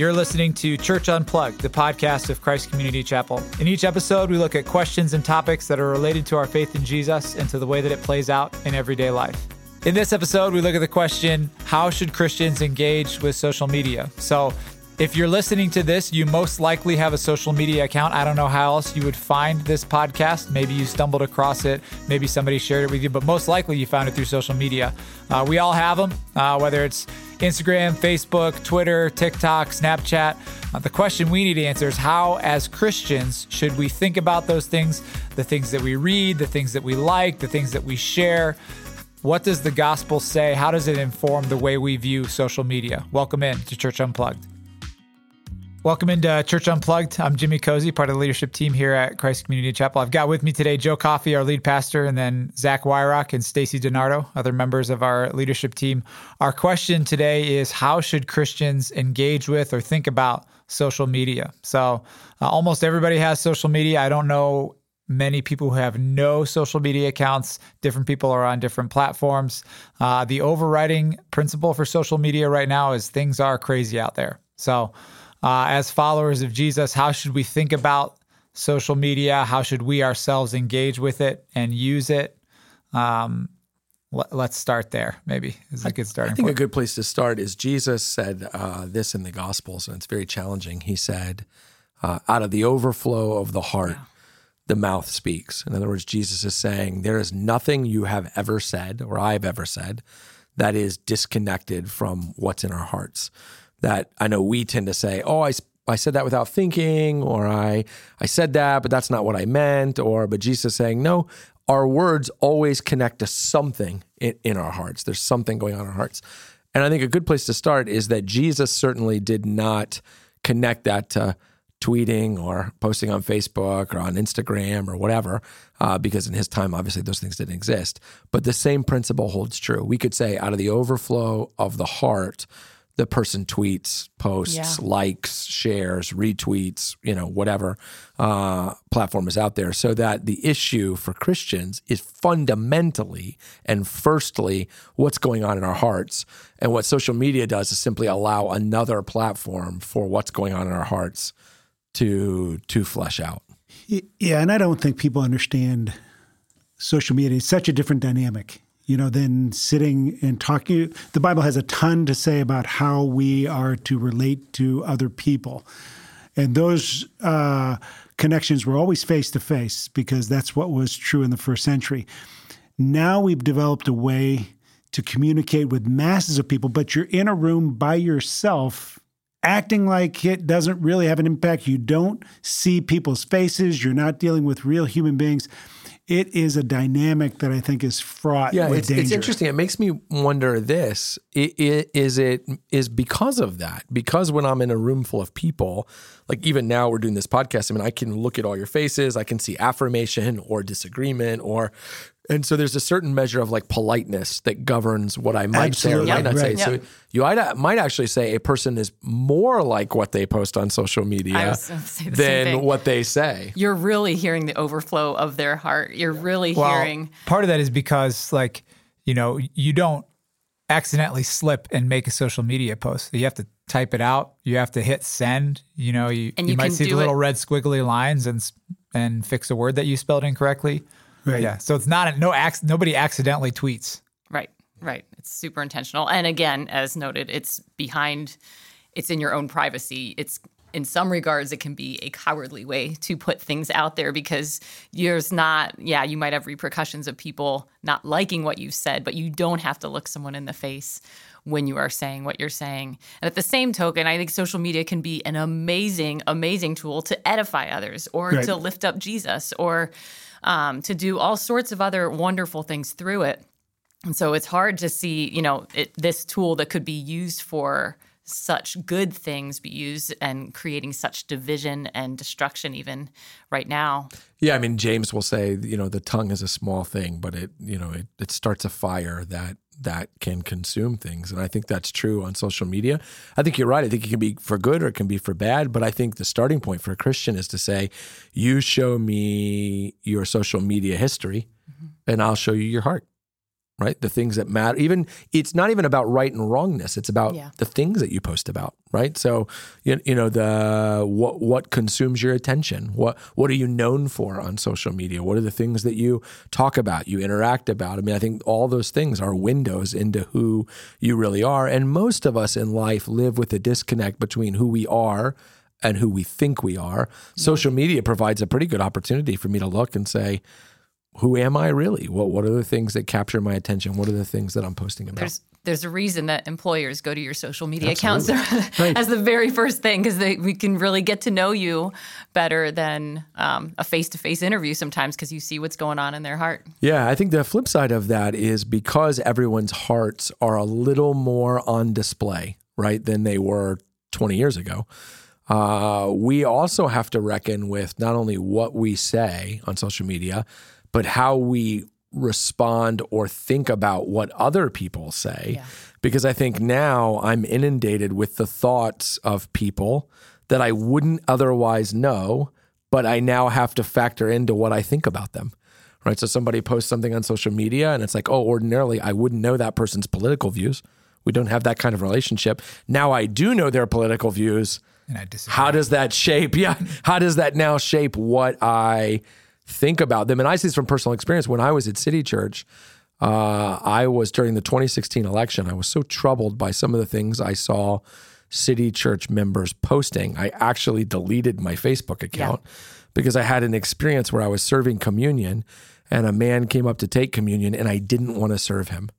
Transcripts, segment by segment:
You're listening to Church Unplugged, the podcast of Christ Community Chapel. In each episode, we look at questions and topics that are related to our faith in Jesus and to the way that it plays out in everyday life. In this episode, we look at the question How should Christians engage with social media? So, if you're listening to this, you most likely have a social media account. I don't know how else you would find this podcast. Maybe you stumbled across it. Maybe somebody shared it with you, but most likely you found it through social media. Uh, we all have them, uh, whether it's Instagram, Facebook, Twitter, TikTok, Snapchat. Uh, the question we need to answer is how, as Christians, should we think about those things, the things that we read, the things that we like, the things that we share? What does the gospel say? How does it inform the way we view social media? Welcome in to Church Unplugged. Welcome into Church Unplugged. I'm Jimmy Cozy, part of the leadership team here at Christ Community Chapel. I've got with me today Joe Coffey, our lead pastor, and then Zach Wyrock and Stacy DiNardo, other members of our leadership team. Our question today is how should Christians engage with or think about social media? So, uh, almost everybody has social media. I don't know many people who have no social media accounts. Different people are on different platforms. Uh, the overriding principle for social media right now is things are crazy out there. So, uh, as followers of Jesus, how should we think about social media? How should we ourselves engage with it and use it? Um, let, us start there. Maybe is a good starting. I think point. a good place to start is Jesus said uh, this in the Gospels, and it's very challenging. He said, uh, "Out of the overflow of the heart." Yeah. The mouth speaks. In other words, Jesus is saying, There is nothing you have ever said or I've ever said that is disconnected from what's in our hearts that I know we tend to say, oh, I, I said that without thinking, or I, I said that, but that's not what I meant, or, but Jesus saying, no, our words always connect to something in, in our hearts. There's something going on in our hearts. And I think a good place to start is that Jesus certainly did not connect that to tweeting or posting on Facebook or on Instagram or whatever, uh, because in his time, obviously, those things didn't exist. But the same principle holds true. We could say, out of the overflow of the heart, the person tweets, posts, yeah. likes, shares, retweets, you know, whatever uh, platform is out there. So that the issue for Christians is fundamentally and firstly what's going on in our hearts. And what social media does is simply allow another platform for what's going on in our hearts to to flesh out. Yeah, and I don't think people understand social media. It's such a different dynamic you know, than sitting and talking. The Bible has a ton to say about how we are to relate to other people. And those uh, connections were always face to face because that's what was true in the first century. Now we've developed a way to communicate with masses of people, but you're in a room by yourself acting like it doesn't really have an impact. You don't see people's faces, you're not dealing with real human beings it is a dynamic that I think is fraught yeah, with it's, danger. it's interesting. It makes me wonder this: it, it, is it is because of that? Because when I'm in a room full of people, like even now we're doing this podcast. I mean, I can look at all your faces. I can see affirmation or disagreement or and so there's a certain measure of like politeness that governs what I might Absolutely. say or might not right. say. So you might actually say a person is more like what they post on social media than what they say. You're really hearing the overflow of their heart. You're really well, hearing. Part of that is because, like, you know, you don't accidentally slip and make a social media post. You have to type it out. You have to hit send. You know, you, you, you might see the little it. red squiggly lines and and fix a word that you spelled incorrectly. Right. Yeah. So it's not no ac- nobody accidentally tweets. Right. Right. It's super intentional. And again, as noted, it's behind it's in your own privacy. It's in some regards it can be a cowardly way to put things out there because there's not yeah, you might have repercussions of people not liking what you've said, but you don't have to look someone in the face when you are saying what you're saying. And at the same token, I think social media can be an amazing, amazing tool to edify others or right. to lift up Jesus or um, to do all sorts of other wonderful things through it. And so it's hard to see, you know, it, this tool that could be used for such good things be used and creating such division and destruction even right now. Yeah, I mean James will say, you know, the tongue is a small thing, but it, you know, it, it starts a fire that that can consume things. And I think that's true on social media. I think you're right. I think it can be for good or it can be for bad. But I think the starting point for a Christian is to say, you show me your social media history mm-hmm. and I'll show you your heart. Right? The things that matter. Even it's not even about right and wrongness. It's about Yeah. the things that you post about, right? So you, you know the what what consumes your attention. What what are you known for on social media? What are the things that you talk about, you interact about? I mean, I think all those things are windows into who you really are. And most of us in life live with a disconnect between who we are and who we think we are. Social media provides a pretty good opportunity for me to look and say, who am I really? What what are the things that capture my attention? What are the things that I'm posting about? There's there's a reason that employers go to your social media accounts as the very first thing because we can really get to know you better than um, a face to face interview sometimes because you see what's going on in their heart. Yeah, I think the flip side of that is because everyone's hearts are a little more on display, right, than they were 20 years ago. Uh, we also have to reckon with not only what we say on social media, but how we respond or think about what other people say. Yeah. Because I think now I'm inundated with the thoughts of people that I wouldn't otherwise know, but I now have to factor into what I think about them. Right. So somebody posts something on social media and it's like, oh, ordinarily I wouldn't know that person's political views. We don't have that kind of relationship. Now I do know their political views. And I disagree. How does that shape? Yeah. How does that now shape what I think about them? And I see this from personal experience. When I was at City Church, uh, I was during the 2016 election, I was so troubled by some of the things I saw City Church members posting. I actually deleted my Facebook account because I had an experience where I was serving communion and a man came up to take communion and I didn't want to serve him.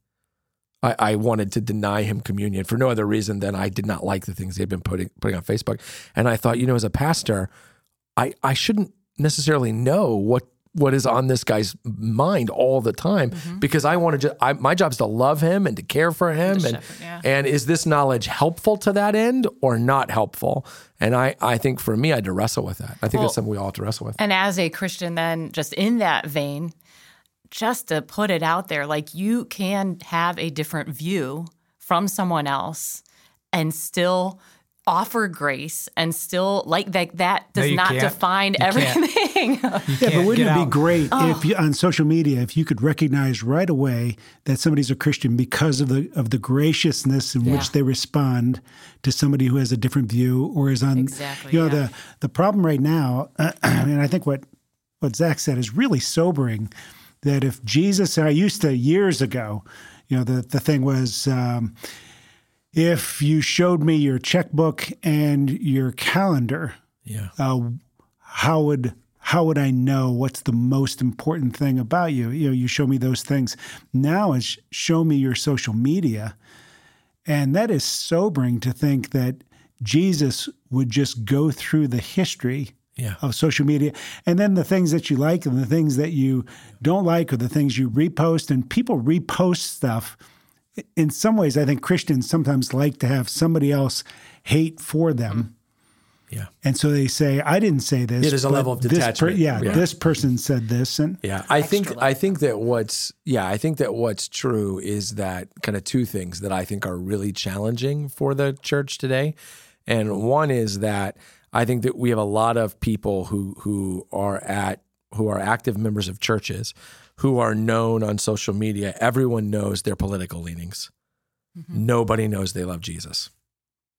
I, I wanted to deny him communion for no other reason than I did not like the things he had been putting putting on Facebook. And I thought, you know, as a pastor, I, I shouldn't necessarily know what what is on this guy's mind all the time mm-hmm. because I want to just I, my job is to love him and to care for him and shepherd, yeah. and is this knowledge helpful to that end or not helpful? And I I think for me I had to wrestle with that. I think Well- that's something we all have to wrestle with. And as a Christian, then just in that vein, just to put it out there, like you can have a different view from someone else and still offer grace and still like that that does you not can't. define You can't. Yeah, but wouldn't get it be out. great Oh. if you, on social media if you could recognize right away that somebody's a Christian because of the of the graciousness in Yeah. which they respond to somebody who has a different view or is on Exactly, you know yeah. the the problem right now and I think what what Zach said is really sobering that if Jesus I used to years ago you know the the thing was um, if you showed me your checkbook and your calendar Yeah. uh, how would how would I know what's the most important thing about you? You know, you show me those things. Now is show me your social media, and that is sobering to think that Jesus would just go through the history Yeah. of social media, and then the things that you like and the things that you don't like, or the things you repost, and people repost stuff. In some ways, I think Christians sometimes like to have somebody else hate for them. Mm. Yeah. And so they say, I didn't say this. Yeah, there's a level of this per- detachment. yeah, Yeah. this person said this. And Yeah, I think I think that what's yeah, I think that what's true is that kind of two things that I think are really challenging for the church today. And one is that I think that we have a lot of people who who are at who are active members of churches who are known on social media. Everyone knows their political leanings. Mm-hmm. Nobody knows they love Jesus.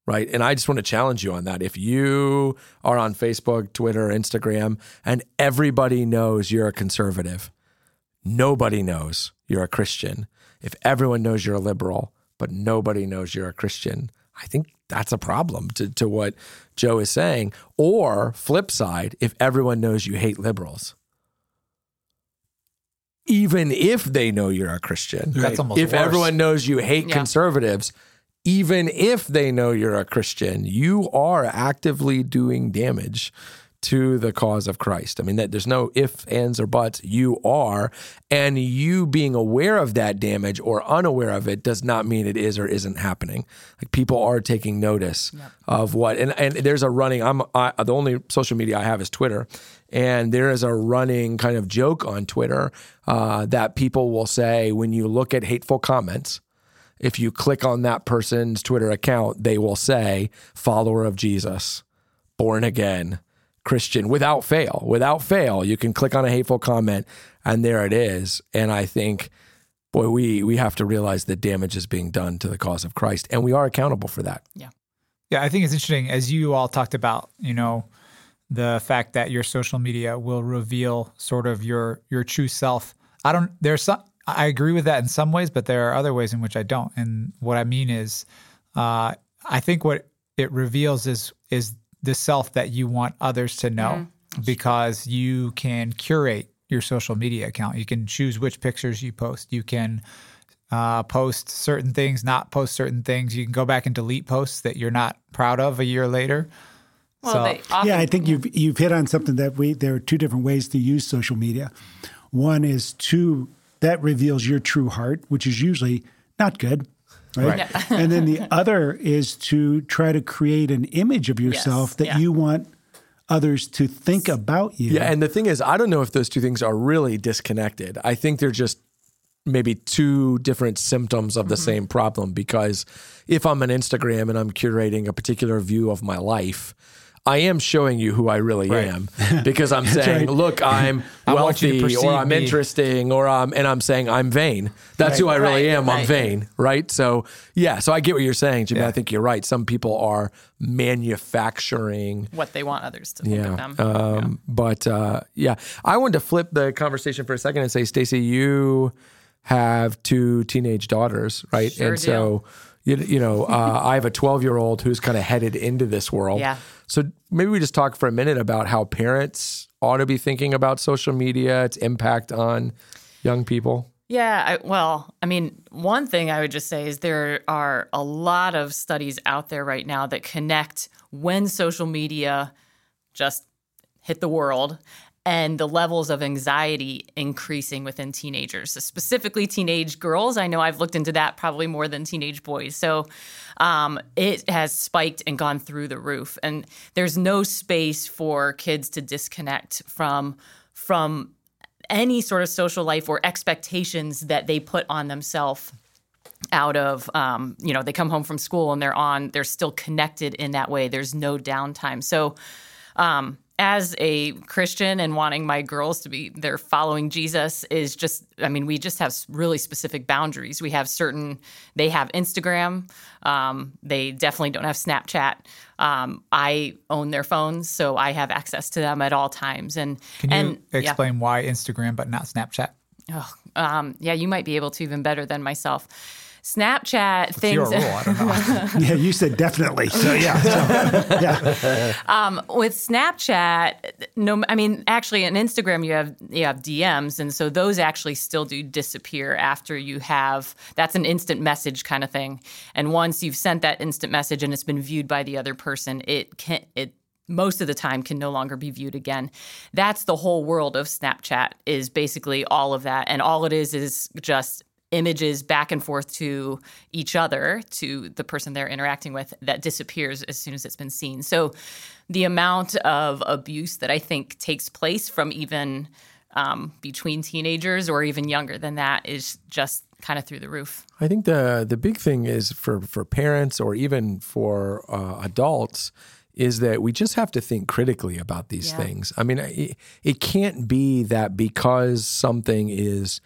Right. And I just want to challenge you on that. If you are on Facebook, Twitter, Instagram, and everybody knows you're a conservative, nobody knows you're a Christian. If everyone knows you're a liberal, but nobody knows you're a Christian, I think that's a problem to, to what Joe is saying. Or flip side, if everyone knows you hate liberals, even if they know you're a Christian, That's almost if worse. everyone knows you hate Yeah. conservatives, even if they know you're a Christian, you are actively doing damage to the cause of Christ. I mean, that there's no ifs, ands, or buts. You are, and you being aware of that damage or unaware of it does not mean it is or isn't happening. Like people are taking notice of what, and and there's a running. I'm I, the only social media I have is Twitter, and there is a running kind of joke on Twitter uh, that people will say when you look at hateful comments if you click on that person's Twitter account, they will say follower of Jesus, born again, Christian, without fail. Without fail, you can click on a hateful comment and there it is. And I think boy, we we have to realize that damage is being done to the cause of Christ, and we are accountable for that. Yeah. Yeah, I think it's interesting as you all talked about, you know, the fact that your social media will reveal sort of your your true self. I don't there's some I agree with that in some ways, but there are other ways in which I don't. And what I mean is uh, I think what it reveals is is the self that you want others to know because you can curate your social media account. You can choose which pictures you post. You can uh, post certain things, not post certain things. You can go back and delete posts that you're not proud of a year later. Well, So- they often, yeah, I think you've you've hit on something that we there are two different ways to use social media. One is to that reveals your true heart, which is usually not good. Right. Right. and then the other is to try to create an image of yourself Yes, that yeah. you want others to think about you. Yeah, and the thing is, I don't know if those two things are really disconnected. I think they're just maybe two different symptoms of the Mm-hmm. same problem because if I'm on Instagram and I'm curating a particular view of my life, I am showing you who I really am because I'm saying, right. look, I'm I want you to wealthy or I'm me. interesting or I'm and I'm saying I'm vain. That's who I really Right, am. I'm vain, right? So yeah, so I get what you're saying, Jimmy. Yeah. I think you're right. Some people are manufacturing what they want others to think of yeah. them. Um, But uh, yeah, I wanted to flip the conversation for a second and say, Stacey, you have two teenage daughters, right? Sure and so, you, you know, uh, I have a 12 year old who's kind of headed into this world. Yeah. So maybe we just talk for a minute about how parents ought to be thinking about social media, its impact on young people. Yeah, I, well, I mean, one thing I would just say is there are a lot of studies out there right now that connect when social media just hit the world and the levels of anxiety increasing within teenagers, specifically teenage girls. I know I've looked into that probably more than teenage boys. So um, it has spiked and gone through the roof. And there's no space for kids to disconnect from from any sort of social life or expectations that they put on themselves out of um, you know they come home from school and they're on they're still connected in that way there's no downtime so um, as a christian and wanting my girls to be they're following jesus is just i mean we just have really specific boundaries we have certain they have instagram um, they definitely don't have snapchat um, i own their phones so i have access to them at all times and Can you and yeah. explain why Instagram but not Snapchat? Oh, um, yeah, you might be able to even better than myself. Snapchat It's things your rule. I don't know. Yeah, you said definitely. So yeah. So, yeah. Um, with Snapchat. No, I mean actually on Instagram you have you have DMs, and so those actually still do disappear after you have. That's an instant message kind of thing, and once you've sent that instant message and it's been viewed by the other person, it can it most of the time can no longer be viewed again. That's the whole world of Snapchat is basically all of that and all it is is just images back and forth to each other to the person they're interacting with that disappears as soon as it's been seen. So the amount of abuse that I think takes place from even um, between teenagers or even younger than that is just kind of through the roof. I think the the big thing is for for parents or even for uh, adults is that we just have to think critically about these Yeah. things. I mean, it, it can't be that because something is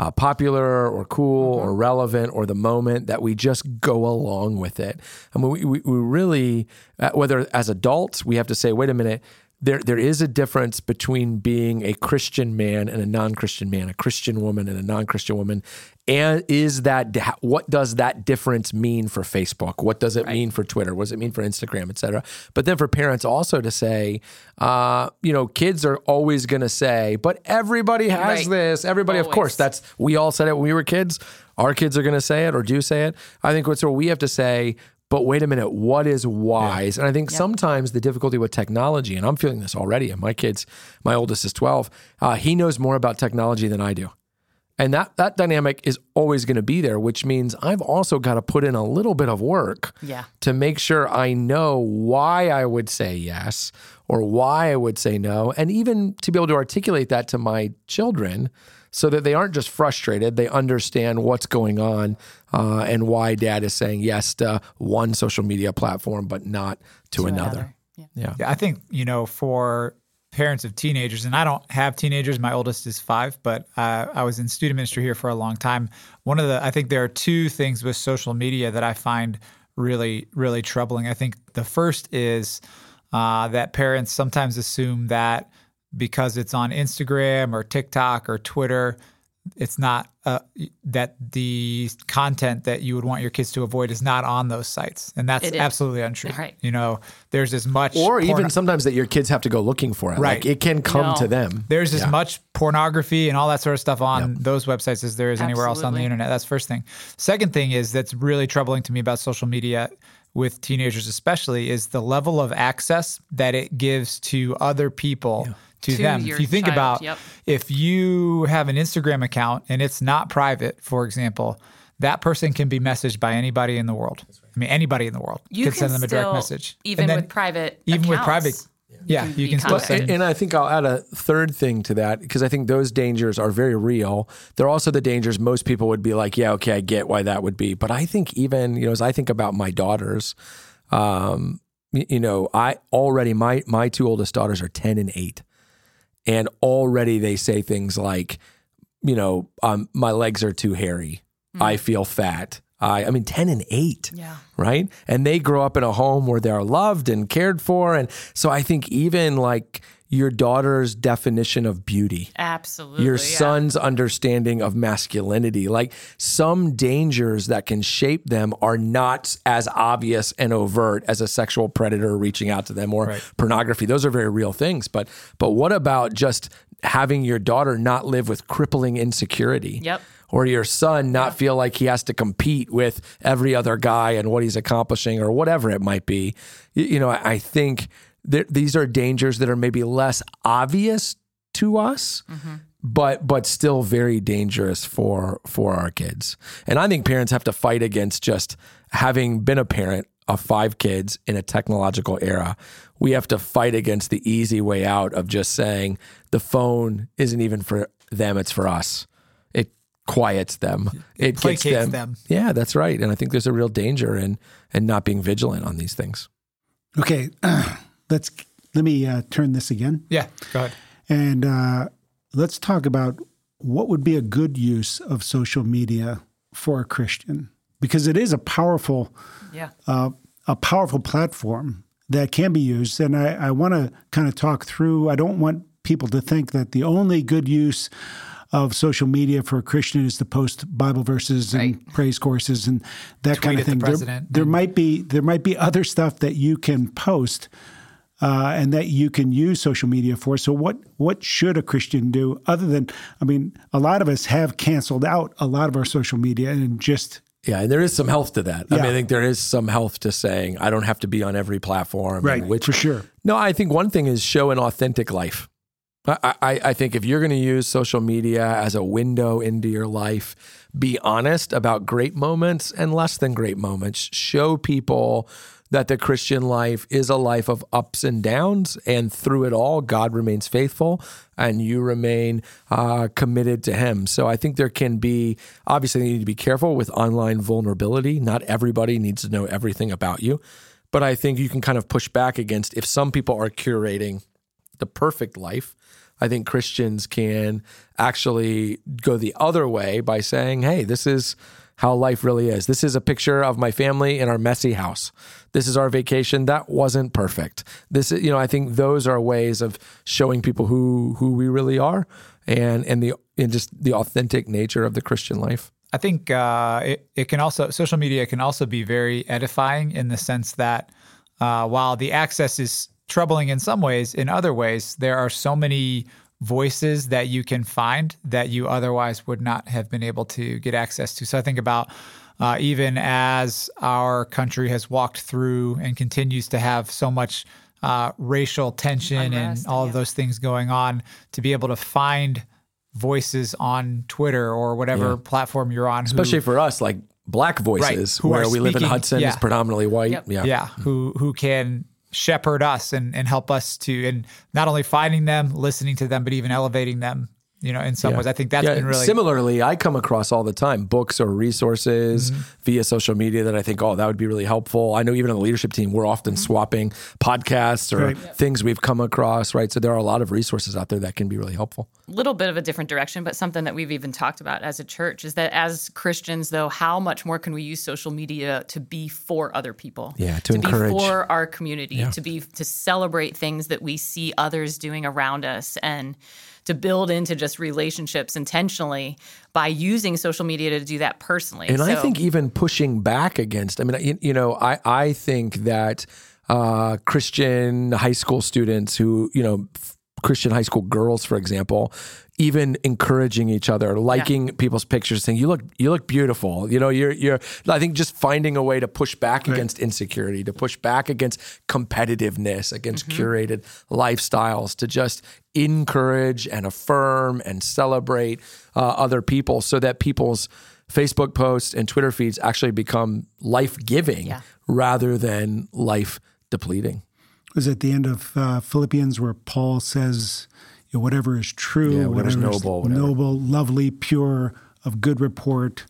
uh, popular or cool or relevant or the moment that we just go along with it. I mean, we, we, we really, uh, whether as adults, we have to say, wait a minute, there there is a difference between being a Christian man and a non-Christian man, a Christian woman and a non-Christian woman. And is that what does that difference mean for Facebook? What does it mean for Twitter? What does it mean for Instagram, et cetera? But then for parents also to say, uh, you know, kids are always going to say, but everybody has Right. this. Everybody, of course, that's we all said it when we were kids. Our kids are going to say it or do say it. I think what's what we have to say. But wait a minute, what is wise? And I think sometimes the difficulty with technology, and I'm feeling this already. And my kids, my oldest is 12. Uh, he knows more about technology than I do. And that that dynamic is always going to be there, which means I've also got to put in a little bit of work Yeah. to make sure I know why I would say yes or why I would say no, and even to be able to articulate that to my children so that they aren't just frustrated, they understand what's going on uh, and why dad is saying yes to one social media platform but not to, another. Yeah. Yeah. Yeah, I think you know for parents of teenagers, and I don't have teenagers. My oldest is five, but uh, I was in student ministry here for a long time. One of the, I think there are two things with social media that I find really, really troubling. I think the first is uh, that parents sometimes assume that because it's on Instagram or TikTok or Twitter, it's not uh, that the content that you would want your kids to avoid is not on those sites, and that's absolutely untrue. Right. You know, there's as much or even sometimes that your kids have to go looking for it. Right. Like it can come No. to them. there's as Yeah. much pornography and all that sort of stuff on those websites as there is anywhere else on the internet. That's first thing. Second thing is that's really troubling to me about social media with teenagers especially is the level of access that it gives to other people to, To them. If you think child, about yep. if you have an Instagram account and it's not private, for example, that person can be messaged by anybody in the world. I mean, anybody in the world You can can send them a direct message. even then with private even with private, yeah, you can still contacted. send. And I think I'll add a third thing to that because I think those dangers are very real. They're also the dangers most people would be like, yeah, okay, I get why that would be. But I think even, you know, as I think about my daughters, um, y- you know, I already, my, my two oldest daughters are 10 and 8. And already they say things like, you know, um, my legs are too hairy. I feel fat. I, I mean, 10 and 8 Yeah. right? And they grow up in a home where they're loved and cared for. And so I think even like your daughter's definition of beauty, Absolutely. your yeah. son's understanding of masculinity, like some dangers that can shape them are not as obvious and overt as a sexual predator reaching out to them or pornography. Those are very real things. But but what about just having your daughter not live with crippling insecurity? Yep. Or your son not feel like he has to compete with every other guy and what he's accomplishing or whatever it might be. You know, I think these are dangers that are maybe less obvious to us. Mm-hmm. But but still very dangerous for for our kids. And I think parents have to fight against just having been a parent of five kids in a technological era. We have to fight against the easy way out of just saying the phone isn't even for them, it's for us. It quiets them. It gets placates them. them. Yeah, that's right. And I think there's a real danger in in not being vigilant on these things. Okay, let's let me uh, turn this again, Yeah, go ahead. and uh, let's talk about what would be a good use of social media for a Christian, because it is a powerful Yeah. uh, a powerful platform that can be used. And I, I want to kind of talk through. I don't want people to think that the only good use of social media for a Christian is to post Bible verses and Right. praise courses and that kind of at the thing. There- There, might be there might be other stuff that you can post. Uh, and that you can use social media for. So, what what should a Christian do other than? I mean, a lot of us have canceled out a lot of our social media and just Yeah, and there is some health to that. I mean, I think there is some health to saying I don't have to be on every platform. right, and which for sure. No, I think one thing is show an authentic life. I, I, think if you're going to use social media as a window into your life, be honest about great moments and less than great moments. Show people that the Christian life is a life of ups and downs, and through it all, God remains faithful and you remain uh, committed to Him. So I think there can be, obviously, you need to be careful with online vulnerability. Not everybody needs to know everything about you. But I think you can kind of push back against if some people are curating the perfect life. I think Christians can actually go the other way by saying, hey, this is how life really is. This is a picture of my family in our messy house. This is our vacation that wasn't perfect. This is, you know, I think those are ways of showing people who who we really are and and the and just the authentic nature of the Christian life. I think uh, it, it can also, social media can also be very edifying in the sense that uh, while the access is troubling in some ways, in other ways, there are so many voices that you can find that you otherwise would not have been able to get access to. So I think about uh, even as our country has walked through and continues to have so much uh, racial tension Unrest, and all of those things going on, to be able to find voices on Twitter or whatever platform you're on, who- Especially for us, like black voices, who where are we live in Hudson yeah. is predominantly white. Yep. Yeah. yeah, who who can shepherd us and and help us to and not only finding them, listening to them, but even elevating them you know, in some Yeah. ways. I think that's Yeah, been really Similarly, I come across all the time books or resources Mm-hmm. via social media that I think, oh, that would be really helpful. I know even on the leadership team, we're often Mm-hmm. swapping podcasts or Right. things we've come across, right? So there are a lot of resources out there that can be really helpful. A little bit of a different direction, but something that we've even talked about as a church is that as Christians, though, how much more can we use social media to be for other people? Yeah, to be encourage. for our community, to be to celebrate things that we see others doing around us, and to build into just relationships intentionally by using social media to do that personally. And I think even pushing back against, I mean, you, you know, I, I think that uh, Christian high school students who, you know, f- Christian high school girls, for example, even encouraging each other, liking people's pictures, saying you look you look beautiful. You know, you're you're. I think just finding a way to push back against insecurity, to push back against competitiveness, against curated lifestyles, to just encourage and affirm and celebrate uh, other people, so that people's Facebook posts and Twitter feeds actually become life giving Yeah. rather than life depleting. Was at the end of uh, Philippians where Paul says, you know, whatever is true, Yeah, whatever's whatever is noble, whatever. noble, lovely, pure, of good report,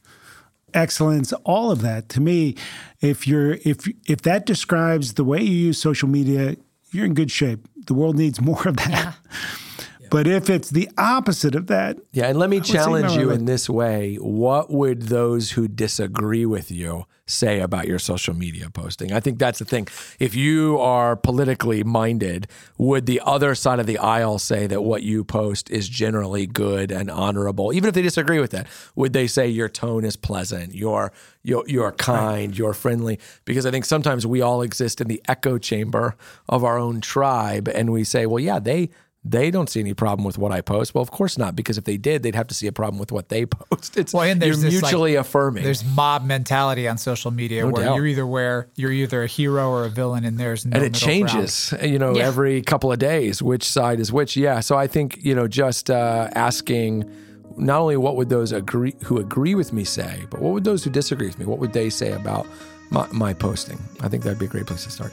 excellence, all of that. To me, if you're if if that describes the way you use social media, you're in good shape. The world needs more of that. But if it's the opposite of that, Yeah, and let me challenge you in this way. What would those who disagree with you say about your social media posting? I think that's the thing. If you are politically minded, would the other side of the aisle say that what you post is generally good and honorable? Even if they disagree with that, would they say your tone is pleasant, you're you're, you're kind, you're friendly? Because I think sometimes we all exist in the echo chamber of our own tribe and we say, well, yeah, they they don't see any problem with what I post. Well, of course not, because if they did, they'd have to see a problem with what they post. It's Well, and you're there's this, like- mutually affirming. there's mob mentality on social media where doubt. you're either where you're either a hero or a villain, and there's no and it middle ground. changes, you know, Yeah. every couple of days, which side is which. Yeah. So I think, you know, just uh, asking not only what would those agree who agree with me say, but what would those who disagree with me, what would they say about my, my posting? I think that'd be a great place to start.